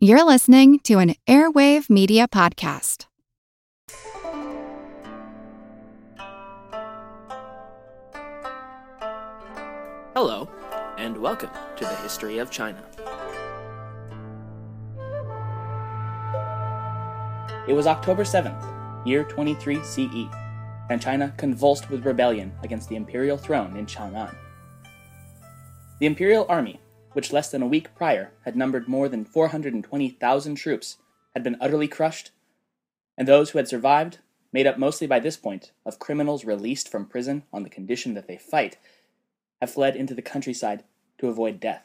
You're listening to an Airwave Media Podcast. Hello, and welcome to the History of China. It was October 7th, year 23 CE, and China convulsed with rebellion against the imperial throne in Chang'an. The imperial army, which less than a week prior had numbered more than 420,000 troops, had been utterly crushed, and those who had survived, made up mostly by this point of criminals released from prison on the condition that they fight, have fled into the countryside to avoid death.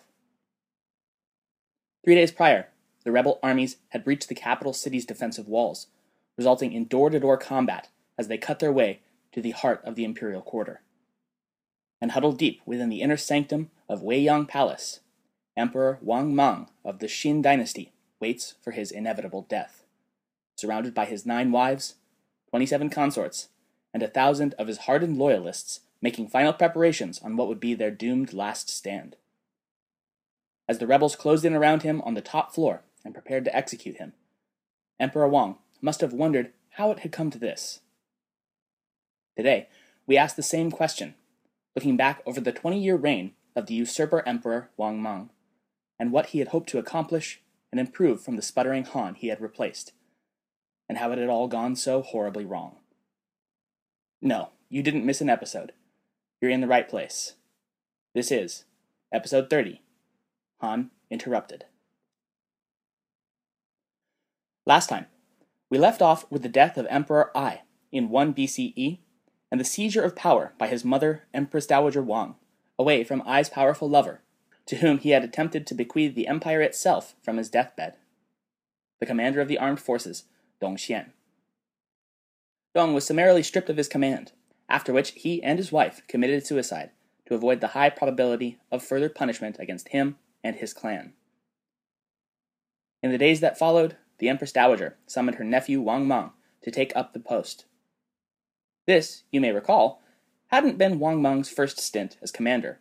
Three days prior, the rebel armies had breached the capital city's defensive walls, resulting in door to door combat as they cut their way to the heart of the imperial quarter. And huddled deep within the inner sanctum of Wei Weiyang Palace, Emperor Wang Mang of the Xin dynasty waits for his inevitable death, surrounded by his nine wives, 27 consorts, and a thousand of his hardened loyalists making final preparations on what would be their doomed last stand. As the rebels closed in around him on the top floor and prepared to execute him, Emperor Wang must have wondered how it had come to this. Today, we ask the same question, looking back over the 20 year reign of the usurper Emperor Wang Mang, and what he had hoped to accomplish and improve from the sputtering Han he had replaced, and how it had all gone so horribly wrong. No, you didn't miss an episode you're in the right place. This is episode 30 Han Interrupted. Last time, we left off with the death of Emperor Ai in 1 BCE and the seizure of power by his mother, Empress Dowager Wang, away from Ai's powerful lover, to whom he had attempted to bequeath the empire itself from his deathbed. The commander of the armed forces, Dong Xian. Dong was summarily stripped of his command after which he and his wife committed suicide to avoid the high probability of further punishment against him and his clan. In the days that followed, the Empress Dowager summoned her nephew Wang Mang to take up the post. This, you may recall, hadn't been Wang Mang's first stint as commander.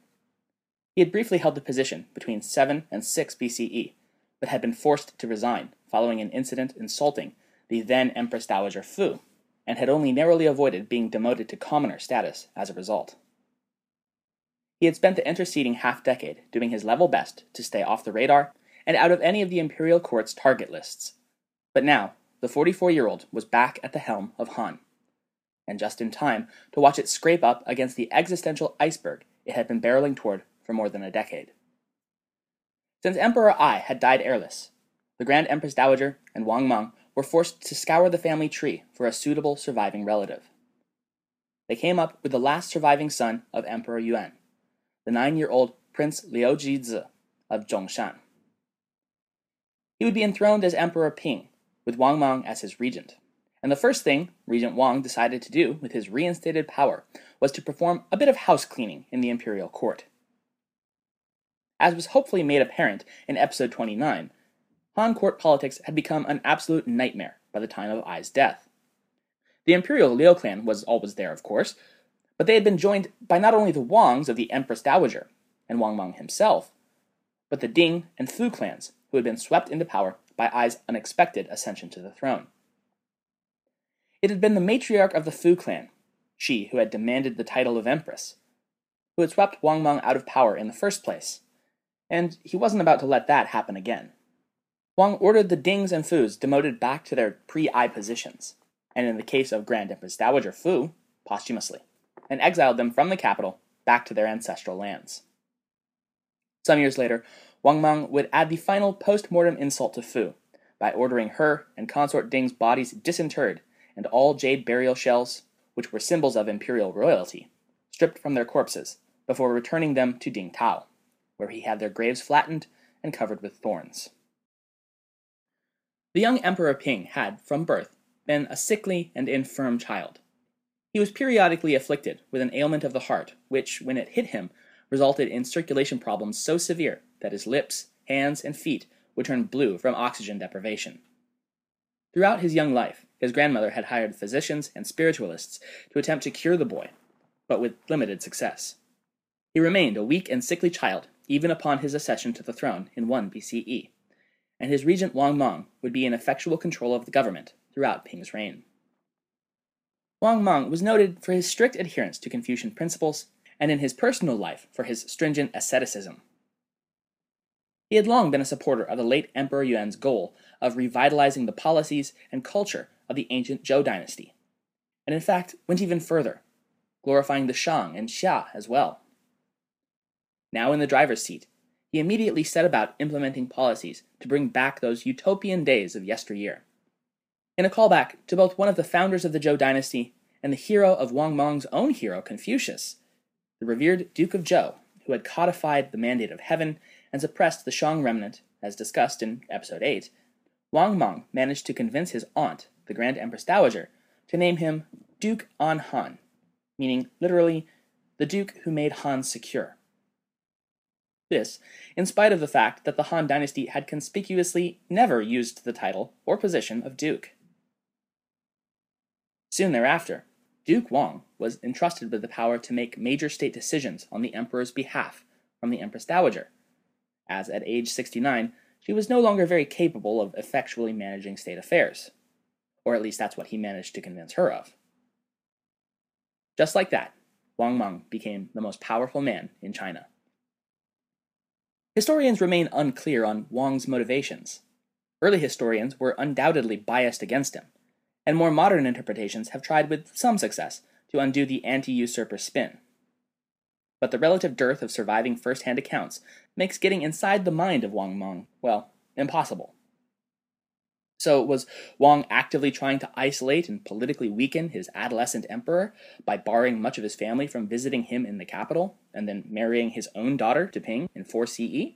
He had briefly held the position between 7 and 6 BCE, but had been forced to resign following an incident insulting the then Empress Dowager Fu and had only narrowly avoided being demoted to commoner status as a result. He had spent the interceding half decade doing his level best to stay off the radar and out of any of the imperial court's target lists. But now, the 44 year old was back at the helm of Han, and just in time to watch it scrape up against the existential iceberg it had been barreling toward for more than a decade. Since Emperor Ai had died heirless, the Grand Empress Dowager and Wang Mang were forced to scour the family tree for a suitable surviving relative. They came up with the last surviving son of Emperor Yuan, the nine year old Prince Liu Jizhi of Zhongshan. He would be enthroned as Emperor Ping, with Wang Mang as his regent. And the first thing Regent Wang decided to do with his reinstated power was to perform a bit of house cleaning in the imperial court. As was hopefully made apparent in episode 29, Han court politics had become an absolute nightmare by the time of Ai's death. The imperial Liu clan was always there, of course, but they had been joined by not only the Wangs of the Empress Dowager and Wang Mang himself, but the Ding and Fu clans who had been swept into power by Ai's unexpected ascension to the throne. It had been the matriarch of the Fu clan, she who had demanded the title of Empress, who had swept Wang Mang out of power in the first place, and he wasn't about to let that happen again. Wang ordered the Dings and Fus demoted back to their pre-Ai positions, and in the case of Grand Empress Dowager Fu, posthumously, and exiled them from the capital back to their ancestral lands. Some years later, Wang Mang would add the final post-mortem insult to Fu by ordering her and consort Ding's bodies disinterred and all jade burial shells, which were symbols of imperial royalty, stripped from their corpses before returning them to Ding Tao, where he had their graves flattened and covered with thorns. The young Emperor Ping had, from birth, been a sickly and infirm child. He was periodically afflicted with an ailment of the heart, which, when it hit him, resulted in circulation problems so severe that his lips, hands, and feet would turn blue from oxygen deprivation. Throughout his young life, his grandmother had hired physicians and spiritualists to attempt to cure the boy, but with limited success. He remained a weak and sickly child even upon his accession to the throne in 1 BCE, and his regent Wang Mang would be in effectual control of the government throughout Ping's reign. Wang Mang was noted for his strict adherence to Confucian principles, and in his personal life for his stringent asceticism. He had long been a supporter of the late Emperor Yuan's goal of revitalizing the policies and culture of the ancient Zhou dynasty, and in fact went even further, glorifying the Shang and Xia as well. Now in the driver's seat, he immediately set about implementing policies to bring back those utopian days of yesteryear. In a callback to both one of the founders of the Zhou dynasty and the hero of Wang Mang's own hero, Confucius, the revered Duke of Zhou, who had codified the mandate of heaven and suppressed the Shang remnant, as discussed in episode 8, Wang Mang managed to convince his aunt, the Grand Empress Dowager, to name him Duke An Han, meaning literally the Duke who made Han secure. This, in spite of the fact that the Han dynasty had conspicuously never used the title or position of Duke. Soon thereafter, Duke Wang was entrusted with the power to make major state decisions on the emperor's behalf from the Empress Dowager, as at age 69, she was no longer very capable of effectually managing state affairs. Or at least that's what he managed to convince her of. Just like that, Wang Mang became the most powerful man in China. Historians remain unclear on Wang's motivations. Early historians were undoubtedly biased against him, and more modern interpretations have tried with some success to undo the anti usurper spin. But the relative dearth of surviving first hand accounts makes getting inside the mind of Wang Mang, well, impossible. So, was Wang actively trying to isolate and politically weaken his adolescent emperor by barring much of his family from visiting him in the capital and then marrying his own daughter to Ping in 4 CE?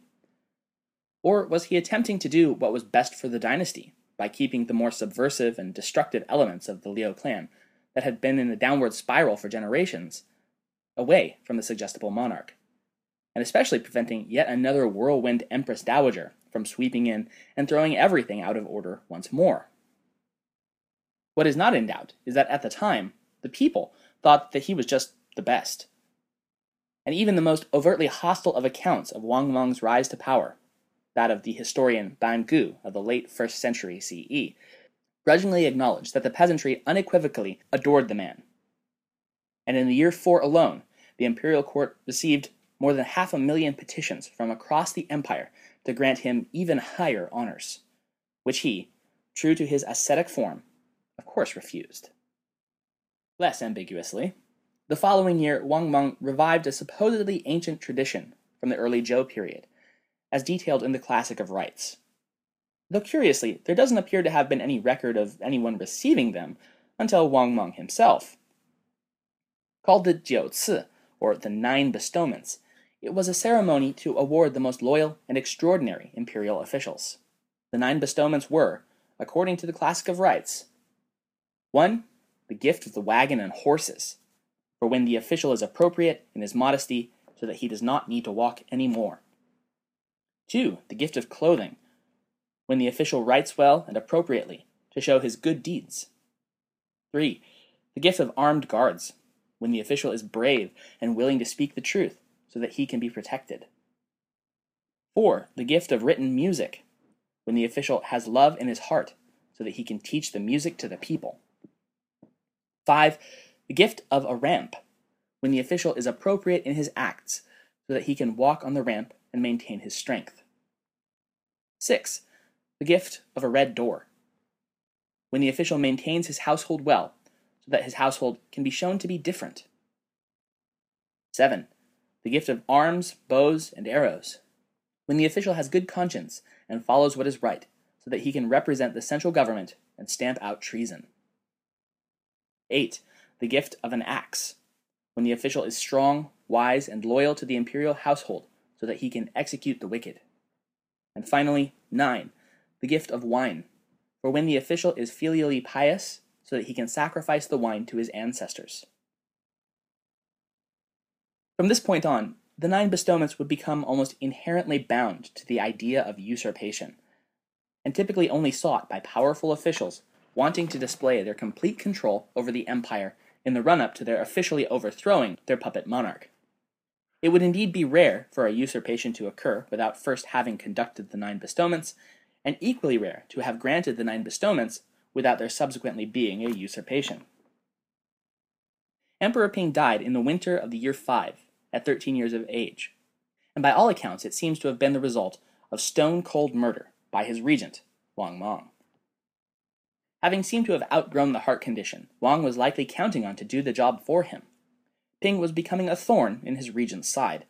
Or was he attempting to do what was best for the dynasty by keeping the more subversive and destructive elements of the Liu clan that had been in a downward spiral for generations away from the suggestible monarch? And especially preventing yet another whirlwind Empress Dowager from sweeping in and throwing everything out of order once more. What is not in doubt is that at the time, the people thought that he was just the best. And even the most overtly hostile of accounts of Wang Mang's rise to power, that of the historian Ban Gu of the late 1st century CE, grudgingly acknowledged that the peasantry unequivocally adored the man. And in the year 4 alone, the imperial court received more than half a million petitions from across the empire to grant him even higher honors, which he, true to his ascetic form, of course refused. Less ambiguously, the following year Wang Mang revived a supposedly ancient tradition from the early Zhou period, as detailed in the Classic of Rites. Though curiously, there doesn't appear to have been any record of anyone receiving them until Wang Mang himself. Called the Jiu Ci, or the Nine Bestowments, it was a ceremony to award the most loyal and extraordinary imperial officials. The nine bestowments were, according to the Classic of Rites 1. The gift of the wagon and horses, for when the official is appropriate in his modesty so that he does not need to walk any more. 2. The gift of clothing, when the official writes well and appropriately to show his good deeds. 3. The gift of armed guards, when the official is brave and willing to speak the truth so that he can be protected. 4. The gift of written music, when the official has love in his heart, so that he can teach the music to the people. 5. The gift of a ramp, when the official is appropriate in his acts, so that he can walk on the ramp and maintain his strength. 6. The gift of a red door, when the official maintains his household well, so that his household can be shown to be different. 7 the gift of arms, bows, and arrows. When the official has good conscience and follows what is right, so that he can represent the central government and stamp out treason. 8. The gift of an axe. When the official is strong, wise, and loyal to the imperial household, so that he can execute the wicked. And finally, 9. The gift of wine. For when the official is filially pious, so that he can sacrifice the wine to his ancestors. From this point on, the nine bestowments would become almost inherently bound to the idea of usurpation, and typically only sought by powerful officials wanting to display their complete control over the empire in the run up to their officially overthrowing their puppet monarch. It would indeed be rare for a usurpation to occur without first having conducted the nine bestowments, and equally rare to have granted the nine bestowments without there subsequently being a usurpation. Emperor Ping died in the winter of the year 5, at 13 years of age, and by all accounts it seems to have been the result of stone cold murder by his regent, Wang Mang. Having seemed to have outgrown the heart condition, Wang was likely counting on to do the job for him. Ping was becoming a thorn in his regent's side,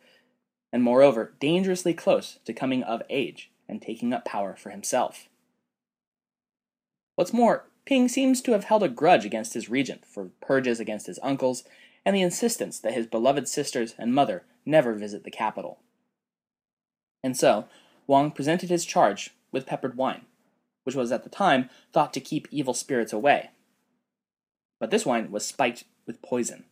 and moreover dangerously close to coming of age and taking up power for himself. What's more, Ping seems to have held a grudge against his regent for purges against his uncles and the insistence that his beloved sisters and mother never visit the capital. And so, Wang presented his charge with peppered wine, which was at the time thought to keep evil spirits away. But this wine was spiked with poison.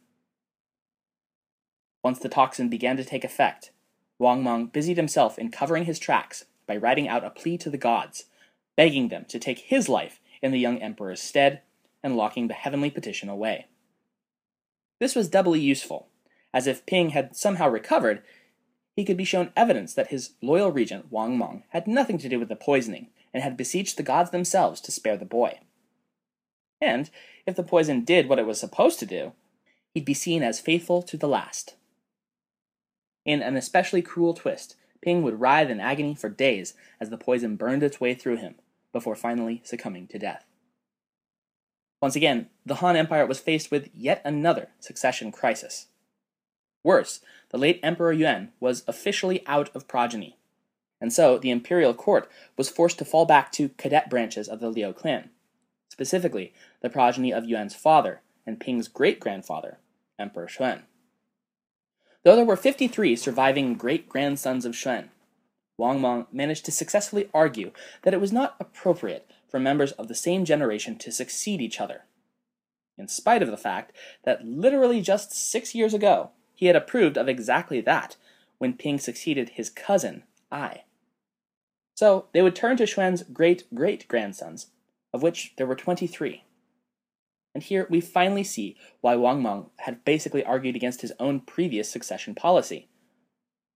Once the toxin began to take effect, Wang Mang busied himself in covering his tracks by writing out a plea to the gods, begging them to take his life in the young emperor's stead and locking the heavenly petition away. This was doubly useful, as if Ping had somehow recovered, he could be shown evidence that his loyal regent Wang Mang had nothing to do with the poisoning and had beseeched the gods themselves to spare the boy. And if the poison did what it was supposed to do, he'd be seen as faithful to the last. In an especially cruel twist, Ping would writhe in agony for days as the poison burned its way through him, before finally succumbing to death. Once again, the Han Empire was faced with yet another succession crisis. Worse, the late Emperor Yuan was officially out of progeny, and so the imperial court was forced to fall back to cadet branches of the Liu clan, specifically the progeny of Yuan's father and Ping's great grandfather, Emperor Xuan. Though there were 53 surviving great grandsons of Xuan, Wang Mang managed to successfully argue that it was not appropriate for members of the same generation to succeed each other, in spite of the fact that literally just six years ago he had approved of exactly that when Ping succeeded his cousin, Ai. So they would turn to Xuan's great great grandsons, of which there were 23. And here we finally see why Wang Mang had basically argued against his own previous succession policy.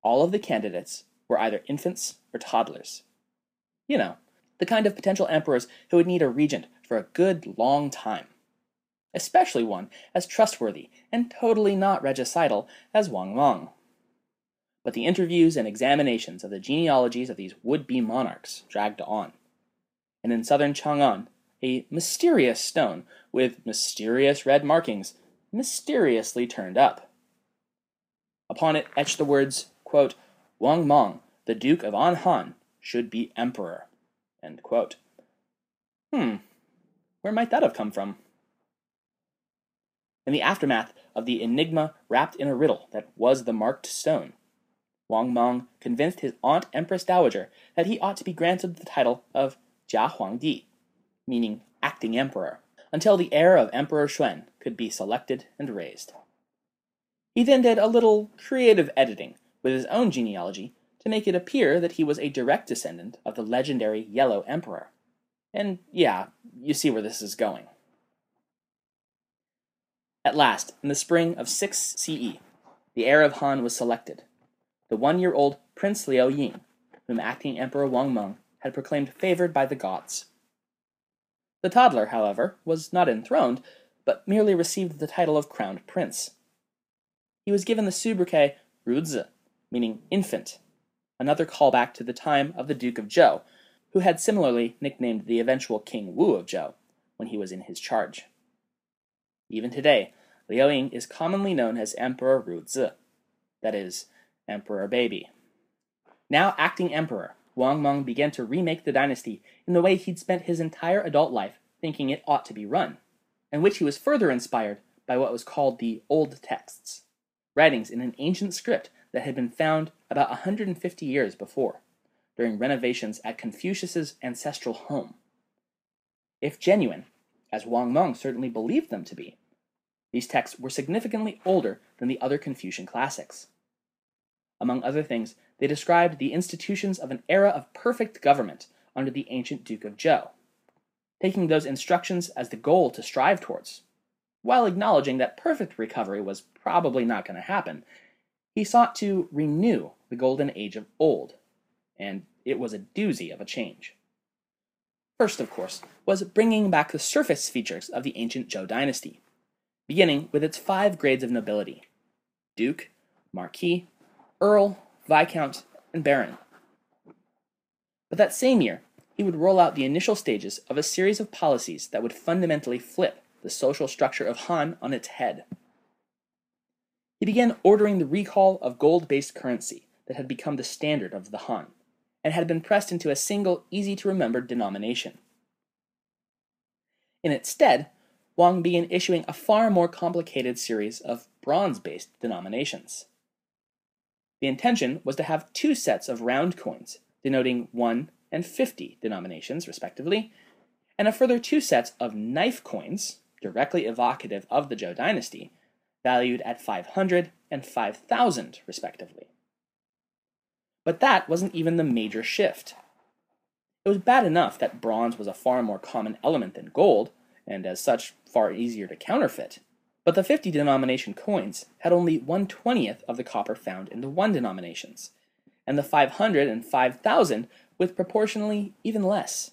All of the candidates were either infants or toddlers. You know, the kind of potential emperors who would need a regent for a good long time. Especially one as trustworthy and totally not regicidal as Wang Mang. But the interviews and examinations of the genealogies of these would be monarchs dragged on. And in southern Chang'an, a mysterious stone with mysterious red markings mysteriously turned up. Upon it etched the words, quote, Wang Mang, the Duke of An Han, should be emperor. Hmm, where might that have come from? In the aftermath of the enigma wrapped in a riddle that was the marked stone, Wang Mang convinced his aunt Empress Dowager that he ought to be granted the title of Jia Huangdi, meaning acting emperor, until the heir of Emperor Xuan could be selected and raised. He then did a little creative editing with his own genealogy to make it appear that he was a direct descendant of the legendary Yellow Emperor. And yeah, you see where this is going. At last, in the spring of 6 CE, the heir of Han was selected, the one year old Prince Liu Ying, whom acting Emperor Wang Mang had proclaimed favored by the gods. The toddler, however, was not enthroned, but merely received the title of crowned prince. He was given the sobriquet Ruzi, meaning infant, another callback to the time of the Duke of Zhou, who had similarly nicknamed the eventual King Wu of Zhou when he was in his charge. Even today, Liu Ying is commonly known as Emperor Ruzi, that is, Emperor Baby. Now acting emperor, Wang Mang began to remake the dynasty in the way he'd spent his entire adult life thinking it ought to be run, and which he was further inspired by what was called the Old Texts, writings in an ancient script that had been found about 150 years before, during renovations at Confucius's ancestral home. If genuine, as Wang Mang certainly believed them to be, these texts were significantly older than the other Confucian classics. Among other things, they described the institutions of an era of perfect government under the ancient Duke of Zhou, taking those instructions as the goal to strive towards. While acknowledging that perfect recovery was probably not going to happen, he sought to renew the golden age of old, and it was a doozy of a change. First, of course, was bringing back the surface features of the ancient Zhou dynasty, beginning with its five grades of nobility Duke, Marquis, Earl, Viscount, and Baron. But that same year, he would roll out the initial stages of a series of policies that would fundamentally flip the social structure of Han on its head. He began ordering the recall of gold based currency that had become the standard of the Han and had been pressed into a single, easy to remember denomination. In its stead, Wang began issuing a far more complicated series of bronze based denominations. The intention was to have two sets of round coins, denoting 1 and 50 denominations, respectively, and a further two sets of knife coins, directly evocative of the Zhou dynasty, valued at 500 and 5,000, respectively. But that wasn't even the major shift. It was bad enough that bronze was a far more common element than gold, and as such far easier to counterfeit. But the 50 denomination coins had only 1 20th of the copper found in the 1 denominations, and the 500 and 5000 with proportionally even less.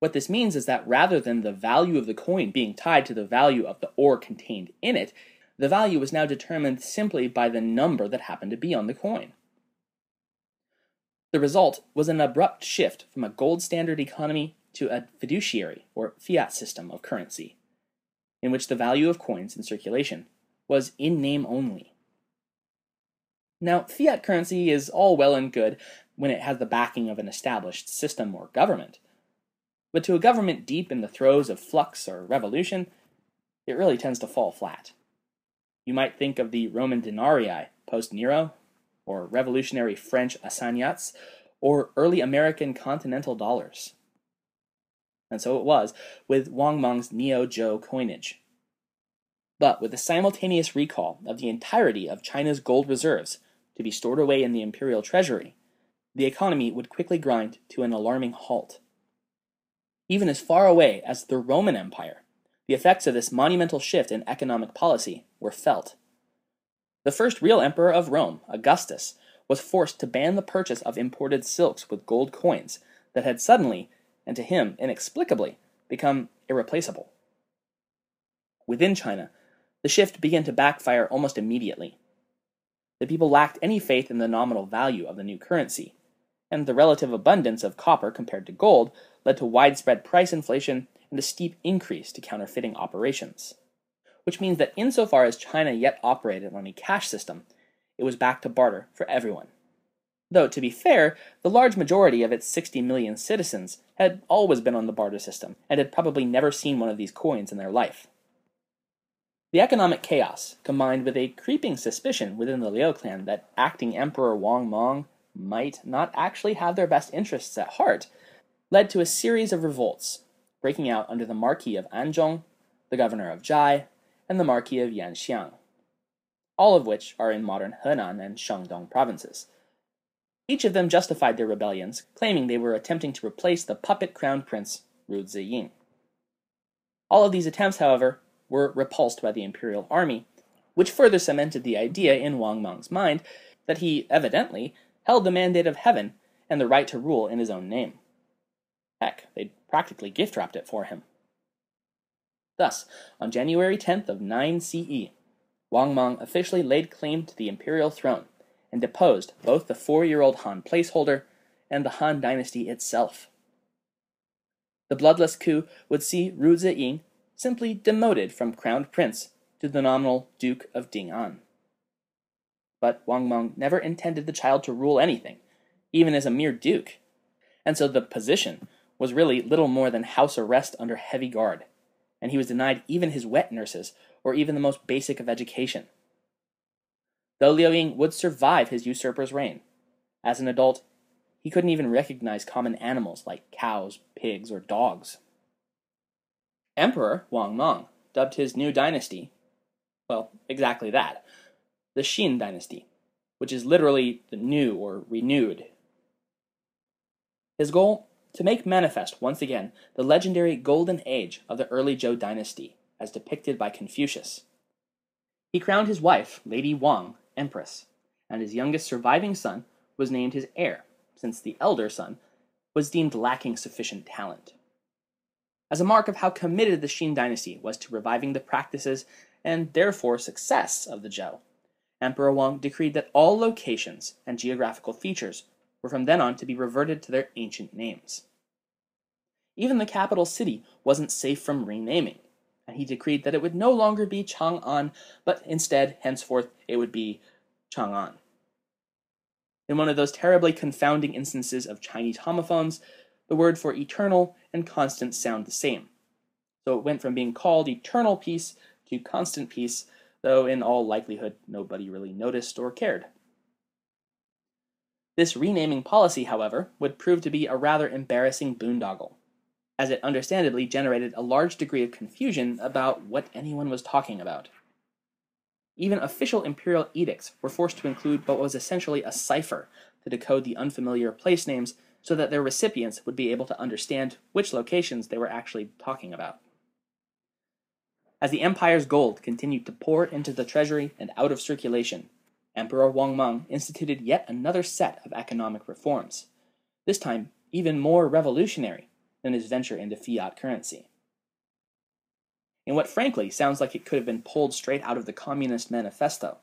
What this means is that rather than the value of the coin being tied to the value of the ore contained in it, the value was now determined simply by the number that happened to be on the coin. The result was an abrupt shift from a gold standard economy to a fiduciary or fiat system of currency, in which the value of coins in circulation was in name only. Now, fiat currency is all well and good when it has the backing of an established system or government. But to a government deep in the throes of flux or revolution, it really tends to fall flat. You might think of the Roman denarii post Nero, or revolutionary French assignats, or early American continental dollars. And so it was with Wang Mang's Neo Zhou coinage. But with the simultaneous recall of the entirety of China's gold reserves to be stored away in the imperial treasury, the economy would quickly grind to an alarming halt. Even as far away as the Roman Empire, the effects of this monumental shift in economic policy were felt. The first real emperor of Rome, Augustus, was forced to ban the purchase of imported silks with gold coins that had suddenly, and to him inexplicably, become irreplaceable. Within China, the shift began to backfire almost immediately. The people lacked any faith in the nominal value of the new currency, and the relative abundance of copper compared to gold led to widespread price inflation and a steep increase to counterfeiting operations which means that insofar as China yet operated on a cash system, it was back to barter for everyone. Though, to be fair, the large majority of its 60 million citizens had always been on the barter system and had probably never seen one of these coins in their life. The economic chaos, combined with a creeping suspicion within the Liu clan that acting Emperor Wang Mang might not actually have their best interests at heart, led to a series of revolts, breaking out under the Marquis of Anzhong, the governor of Zhai, and the Marquis of Yanxiang, all of which are in modern Henan and Shandong provinces. Each of them justified their rebellions, claiming they were attempting to replace the puppet crown prince Ru Ziying. All of these attempts, however, were repulsed by the imperial army, which further cemented the idea in Wang Mang's mind that he evidently held the mandate of heaven and the right to rule in his own name. Heck, they'd practically gift wrapped it for him. Thus, on January 10th of 9 CE, Wang Mang officially laid claim to the imperial throne and deposed both the four-year-old Han placeholder and the Han dynasty itself. The bloodless coup would see Ru Ziying simply demoted from crowned prince to the nominal Duke of Ding'an. But Wang Mang never intended the child to rule anything, even as a mere duke, and so the position was really little more than house arrest under heavy guard and he was denied even his wet nurses or even the most basic of education. Though Liu Ying would survive his usurper's reign, as an adult, he couldn't even recognize common animals like cows, pigs, or dogs. Emperor Wang Mang dubbed his new dynasty, well, exactly that, the Xin dynasty, which is literally the new or renewed. His goal to make manifest once again the legendary golden age of the early Zhou dynasty, as depicted by Confucius. He crowned his wife, Lady Wang, empress, and his youngest surviving son was named his heir, since the elder son was deemed lacking sufficient talent. As a mark of how committed the Xin dynasty was to reviving the practices and therefore success of the Zhou, Emperor Wang decreed that all locations and geographical features were from then on to be reverted to their ancient names. Even the capital city wasn't safe from renaming, and he decreed that it would no longer be Chang'an, but instead, henceforth, it would be Chang'an. In one of those terribly confounding instances of Chinese homophones, the word for eternal and constant sound the same. So it went from being called eternal peace to constant peace, though in all likelihood nobody really noticed or cared. This renaming policy, however, would prove to be a rather embarrassing boondoggle, as it understandably generated a large degree of confusion about what anyone was talking about. Even official imperial edicts were forced to include what was essentially a cipher to decode the unfamiliar place names so that their recipients would be able to understand which locations they were actually talking about. As the empire's gold continued to pour into the treasury and out of circulation, Emperor Wang Mang instituted yet another set of economic reforms, this time even more revolutionary than his venture into fiat currency. In what frankly sounds like it could have been pulled straight out of the Communist Manifesto,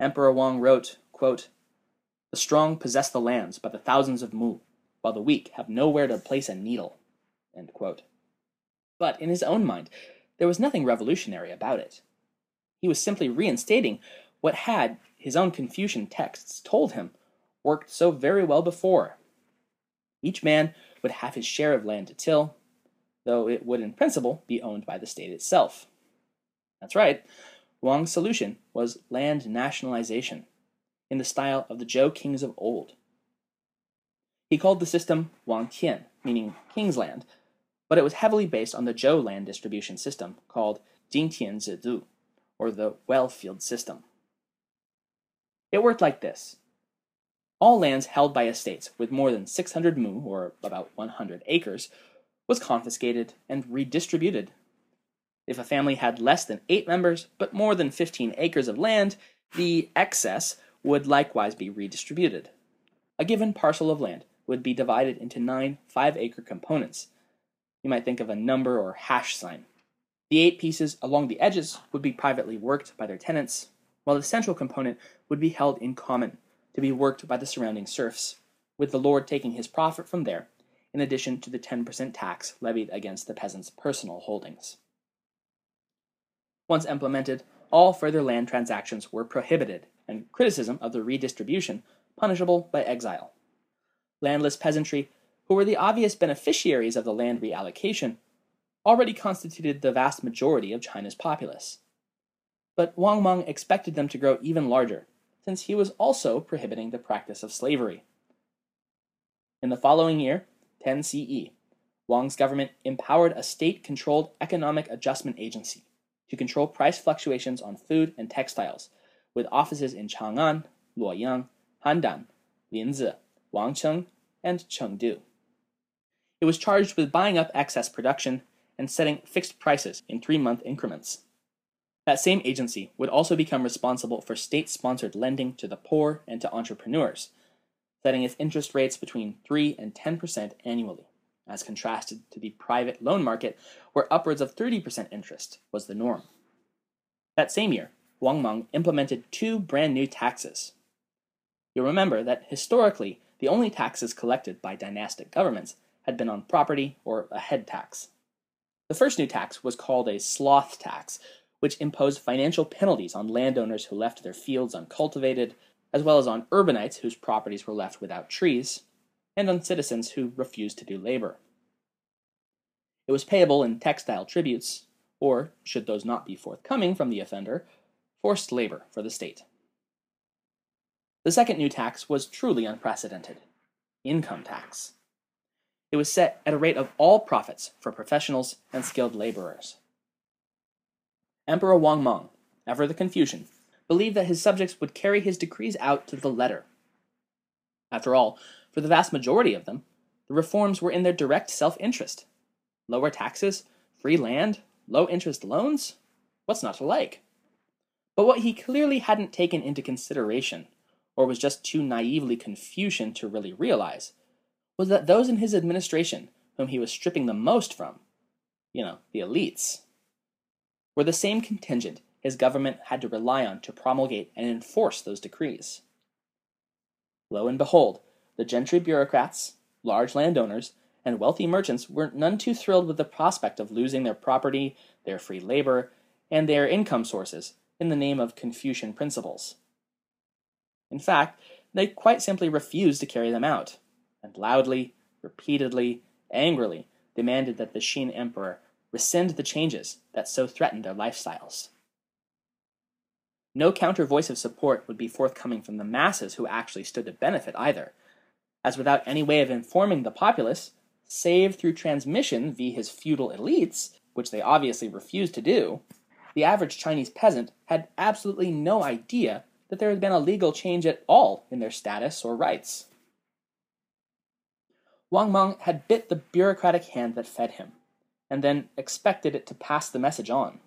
Emperor Wang wrote, quote, The strong possess the lands by the thousands of mu, while the weak have nowhere to place a needle. But in his own mind, there was nothing revolutionary about it. He was simply reinstating what had, his own Confucian texts told him, worked so very well before. Each man would have his share of land to till, though it would in principle be owned by the state itself. That's right, Wang's solution was land nationalization, in the style of the Zhou kings of old. He called the system Wang Tian, meaning king's land, but it was heavily based on the Zhou land distribution system called Jingtian Zhidu, or the well field system. It worked like this. All lands held by estates with more than 600 mu, or about 100 acres, was confiscated and redistributed. If a family had less than 8 members but more than 15 acres of land, the excess would likewise be redistributed. A given parcel of land would be divided into nine 5 acre components. You might think of a number or hash sign. The eight pieces along the edges would be privately worked by their tenants, while the central component would be held in common to be worked by the surrounding serfs, with the lord taking his profit from there in addition to the 10% tax levied against the peasants' personal holdings. Once implemented, all further land transactions were prohibited, and criticism of the redistribution punishable by exile. Landless peasantry, who were the obvious beneficiaries of the land reallocation, already constituted the vast majority of China's populace. But Wang Mang expected them to grow even larger, since he was also prohibiting the practice of slavery. In the following year, 10 CE, Wang's government empowered a state controlled economic adjustment agency to control price fluctuations on food and textiles, with offices in Chang'an, Luoyang, Handan, Linzi, Wangcheng, and Chengdu. It was charged with buying up excess production and setting fixed prices in three month increments. That same agency would also become responsible for state sponsored lending to the poor and to entrepreneurs, setting its interest rates between 3 and 10% annually, as contrasted to the private loan market, where upwards of 30% interest was the norm. That same year, Wang Mang implemented two brand new taxes. You'll remember that historically, the only taxes collected by dynastic governments had been on property or a head tax. The first new tax was called a sloth tax, which imposed financial penalties on landowners who left their fields uncultivated, as well as on urbanites whose properties were left without trees, and on citizens who refused to do labor. It was payable in textile tributes, or, should those not be forthcoming from the offender, forced labor for the state. The second new tax was truly unprecedented income tax. It was set at a rate of all profits for professionals and skilled laborers. Emperor Wang Mang, ever the Confucian, believed that his subjects would carry his decrees out to the letter. After all, for the vast majority of them, the reforms were in their direct self interest. Lower taxes, free land, low interest loans? What's not to like? But what he clearly hadn't taken into consideration, or was just too naively Confucian to really realize, was that those in his administration whom he was stripping the most from, you know, the elites, were the same contingent his government had to rely on to promulgate and enforce those decrees. Lo and behold, the gentry bureaucrats, large landowners, and wealthy merchants were none too thrilled with the prospect of losing their property, their free labor, and their income sources in the name of Confucian principles. In fact, they quite simply refused to carry them out, and loudly, repeatedly, angrily demanded that the Xin emperor rescind the changes that so threatened their lifestyles. No counter voice of support would be forthcoming from the masses who actually stood to benefit either, as without any way of informing the populace, save through transmission via his feudal elites, which they obviously refused to do, the average Chinese peasant had absolutely no idea that there had been a legal change at all in their status or rights. Wang Mang had bit the bureaucratic hand that fed him, and then expected it to pass the message on.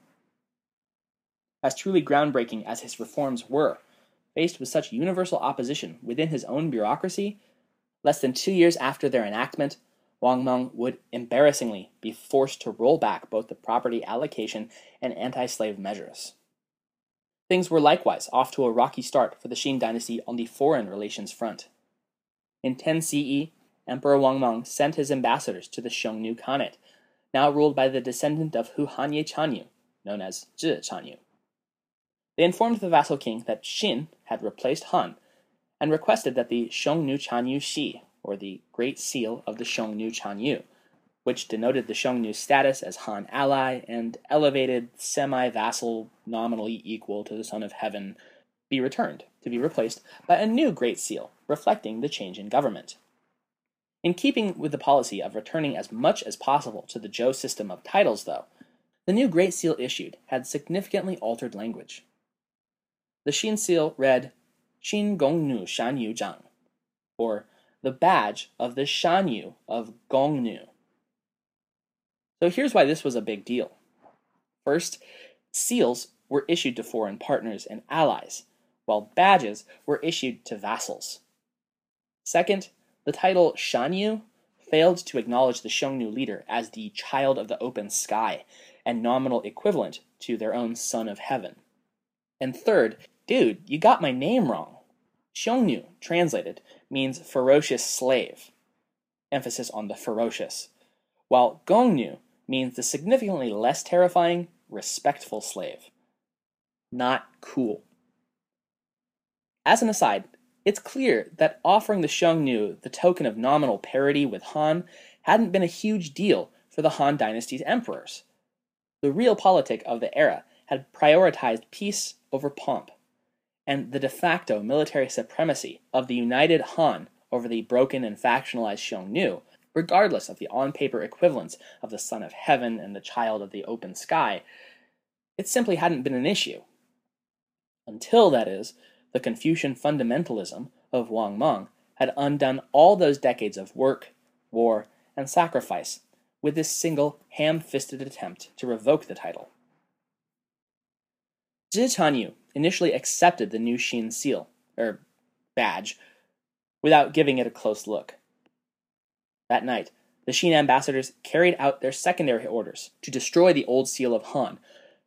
As truly groundbreaking as his reforms were, faced with such universal opposition within his own bureaucracy, less than two years after their enactment, Wang Mang would embarrassingly be forced to roll back both the property allocation and anti slave measures. Things were likewise off to a rocky start for the Xin dynasty on the foreign relations front. In 10 CE, Emperor Wang Mang sent his ambassadors to the Xiongnu Khanate, now ruled by the descendant of Hu Hanye Chanyu, known as Zhi Chanyu. They informed the vassal king that Xin had replaced Han, and requested that the Xiongnu Chanyu Shi, or the Great Seal of the Xiongnu Chanyu, which denoted the Xiongnu's status as Han ally and elevated semi vassal nominally equal to the Son of Heaven, be returned, to be replaced by a new Great Seal, reflecting the change in government. In keeping with the policy of returning as much as possible to the Zhou system of titles, though, the new Great Seal issued had significantly altered language. The Xin seal read Xin Gong Nu Shan Yu Zhang, or the badge of the Shan Yu of Gong Nu. So here's why this was a big deal. First, seals were issued to foreign partners and allies, while badges were issued to vassals. Second, the title Shanyu failed to acknowledge the Xiongnu leader as the child of the open sky and nominal equivalent to their own son of heaven. And third, dude, you got my name wrong. Xiongnu, translated, means ferocious slave, emphasis on the ferocious, while Gongnu means the significantly less terrifying, respectful slave. Not cool. As an aside, it's clear that offering the Xiongnu the token of nominal parity with Han hadn't been a huge deal for the Han dynasty's emperors. The real politic of the era had prioritized peace over pomp, and the de facto military supremacy of the united Han over the broken and factionalized Xiongnu regardless of the on paper equivalence of the Son of Heaven and the Child of the Open Sky, it simply hadn't been an issue. Until, that is, the Confucian fundamentalism of Wang Mang had undone all those decades of work, war, and sacrifice with this single ham fisted attempt to revoke the title. Zhi initially accepted the new Xin seal, or badge, without giving it a close look. That night, the Xin ambassadors carried out their secondary orders to destroy the old seal of Han,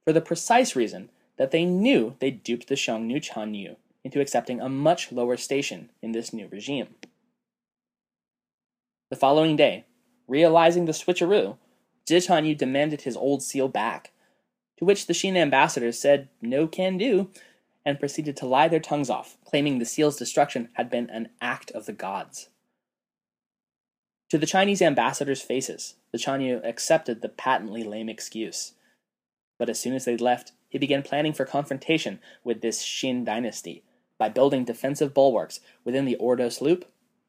for the precise reason that they knew they duped the Xiongnu Chanyu into accepting a much lower station in this new regime. The following day, realizing the switcheroo, Zhi Chanyu demanded his old seal back, to which the Xin ambassadors said no can do, and proceeded to lie their tongues off, claiming the seal's destruction had been an act of the gods. To the Chinese ambassadors' faces, the Chanyu accepted the patently lame excuse. But as soon as they left, he began planning for confrontation with this Xin dynasty by building defensive bulwarks within the Ordos Loop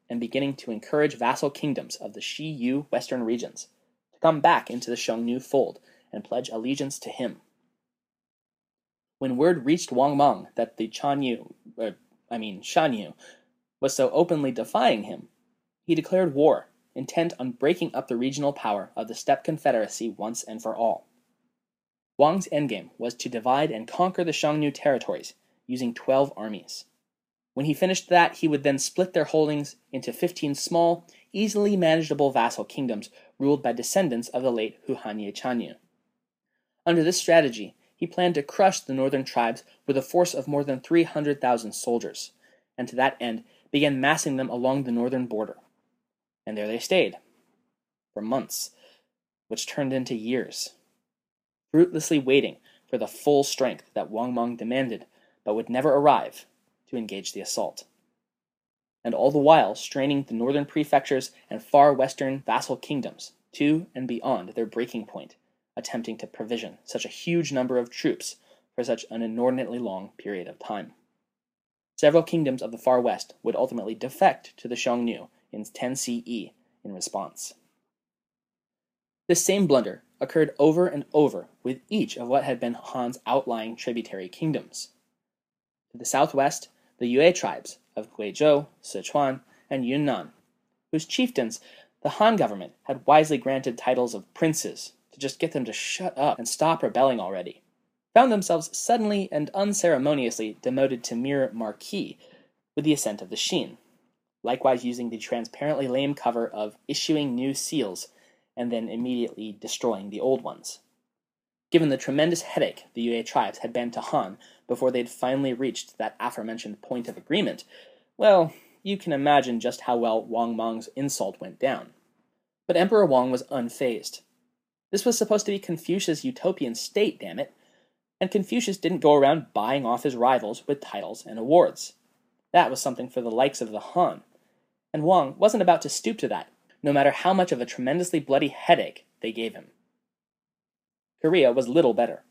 and beginning to encourage vassal kingdoms of the Xiyu western regions to come back into the Xiongnu fold and pledge allegiance to him. When word reached Wang Mang that the Chanyu, er, I mean Shanyu, was so openly defying him, he declared war intent on breaking up the regional power of the Steppe Confederacy once and for all. Wang's endgame was to divide and conquer the Xiongnu territories using 12 armies. When he finished that, he would then split their holdings into 15 small, easily manageable vassal kingdoms ruled by descendants of the late Huanye Chanyu. Under this strategy, he planned to crush the northern tribes with a force of more than 300,000 soldiers, and to that end began massing them along the northern border. And there they stayed. For months, which turned into years. Fruitlessly waiting for the full strength that Wang Mang demanded, but would never arrive to engage the assault. And all the while straining the northern prefectures and far western vassal kingdoms to and beyond their breaking point attempting to provision such a huge number of troops for such an inordinately long period of time. Several kingdoms of the far west would ultimately defect to the Xiongnu in 10 CE in response. This same blunder occurred over and over with each of what had been Han's outlying tributary kingdoms. To the southwest, the Yue tribes of Guizhou, Sichuan, and Yunnan, whose chieftains the Han government had wisely granted titles of princes to just get them to shut up and stop rebelling already, found themselves suddenly and unceremoniously demoted to mere marquis with the ascent of the Xin, likewise using the transparently lame cover of issuing new seals and then immediately destroying the old ones. Given the tremendous headache the Yue tribes had been to Han before they'd finally reached that aforementioned point of agreement, well, you can imagine just how well Wang Mang's insult went down. But Emperor Wang was unfazed. This was supposed to be Confucius' utopian state, damn it. And Confucius didn't go around buying off his rivals with titles and awards. That was something for the likes of the Han. And Wang wasn't about to stoop to that, no matter how much of a tremendously bloody headache they gave him. Korea was little better.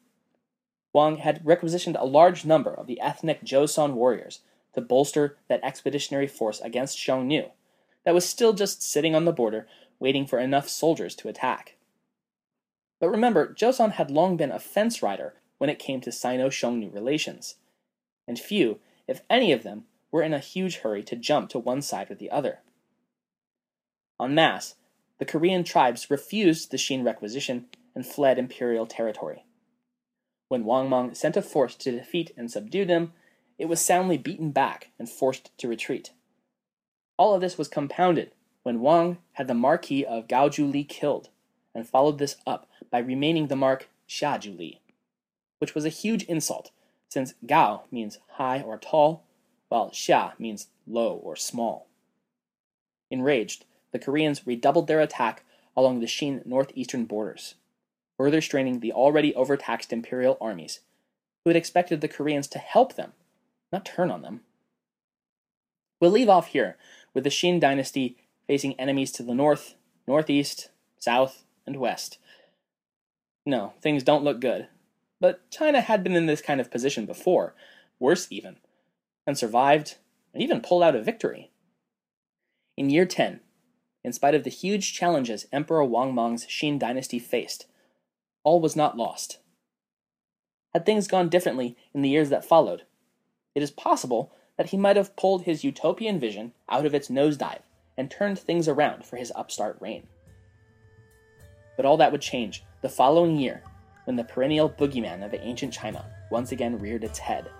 Wang had requisitioned a large number of the ethnic Joseon warriors to bolster that expeditionary force against Xiongnu that was still just sitting on the border waiting for enough soldiers to attack. But remember, Joseon had long been a fence rider when it came to Sino Xiongnu relations, and few, if any of them, were in a huge hurry to jump to one side or the other. En masse, the Korean tribes refused the Xin requisition and fled imperial territory. When Wang Mang sent a force to defeat and subdue them, it was soundly beaten back and forced to retreat. All of this was compounded when Wang had the Marquis of Gaogouli killed, and followed this up by remaining the mark Xia which was a huge insult, since Gao means high or tall, while Xia means low or small. Enraged, the Koreans redoubled their attack along the Xin northeastern borders, further straining the already overtaxed imperial armies, who had expected the Koreans to help them, not turn on them. We'll leave off here with the Xin dynasty facing enemies to the north, northeast, south, and west, no, things don't look good. But China had been in this kind of position before, worse even, and survived, and even pulled out a victory. In year 10, in spite of the huge challenges Emperor Wang Mang's Xin dynasty faced, all was not lost. Had things gone differently in the years that followed, it is possible that he might have pulled his utopian vision out of its nosedive and turned things around for his upstart reign. But all that would change the following year, when the perennial boogeyman of ancient China once again reared its head,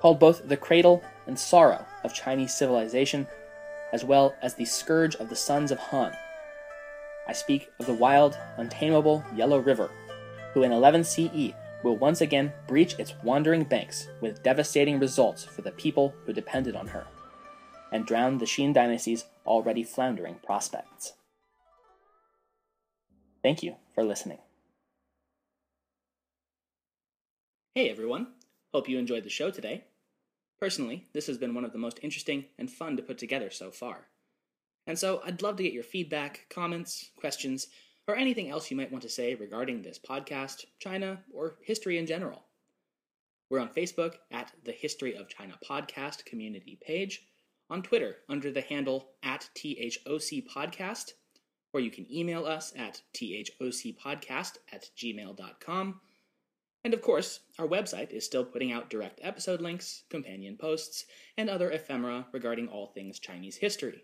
called both the cradle and sorrow of Chinese civilization, as well as the scourge of the sons of Han. I speak of the wild, untamable Yellow River, who in 11 CE will once again breach its wandering banks with devastating results for the people who depended on her, and drown the Xin dynasty's already floundering prospects. Thank you for listening. Hey everyone, hope you enjoyed the show today. Personally, this has been one of the most interesting and fun to put together so far. And so I'd love to get your feedback, comments, questions, or anything else you might want to say regarding this podcast, China, or history in general. We're on Facebook at the History of China Podcast community page, on Twitter under the handle at THOC Podcast, or you can email us at thocpodcast at gmail.com. And of course, our website is still putting out direct episode links, companion posts, and other ephemera regarding all things Chinese history.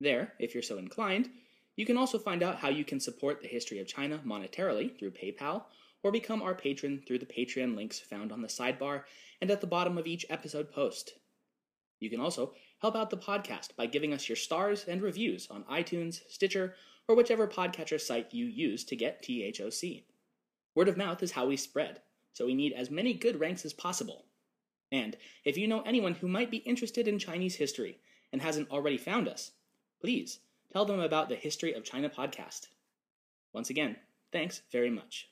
There, if you're so inclined, you can also find out how you can support the history of China monetarily through PayPal, or become our patron through the Patreon links found on the sidebar and at the bottom of each episode post. You can also help out the podcast by giving us your stars and reviews on iTunes, Stitcher, or whichever podcatcher site you use to get THOC. Word of mouth is how we spread, so we need as many good ranks as possible. And if you know anyone who might be interested in Chinese history and hasn't already found us, please tell them about the History of China podcast. Once again, thanks very much.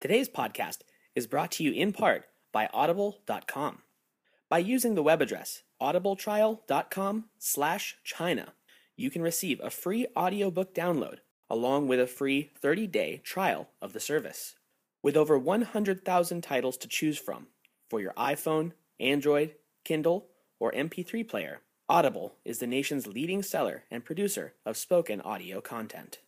Today's podcast is brought to you in part by audible.com. By using the web address audibletrial.com/china, you can receive a free audiobook download along with a free 30-day trial of the service. With over 100,000 titles to choose from for your iPhone, Android, Kindle, or MP3 player, Audible is the nation's leading seller and producer of spoken audio content.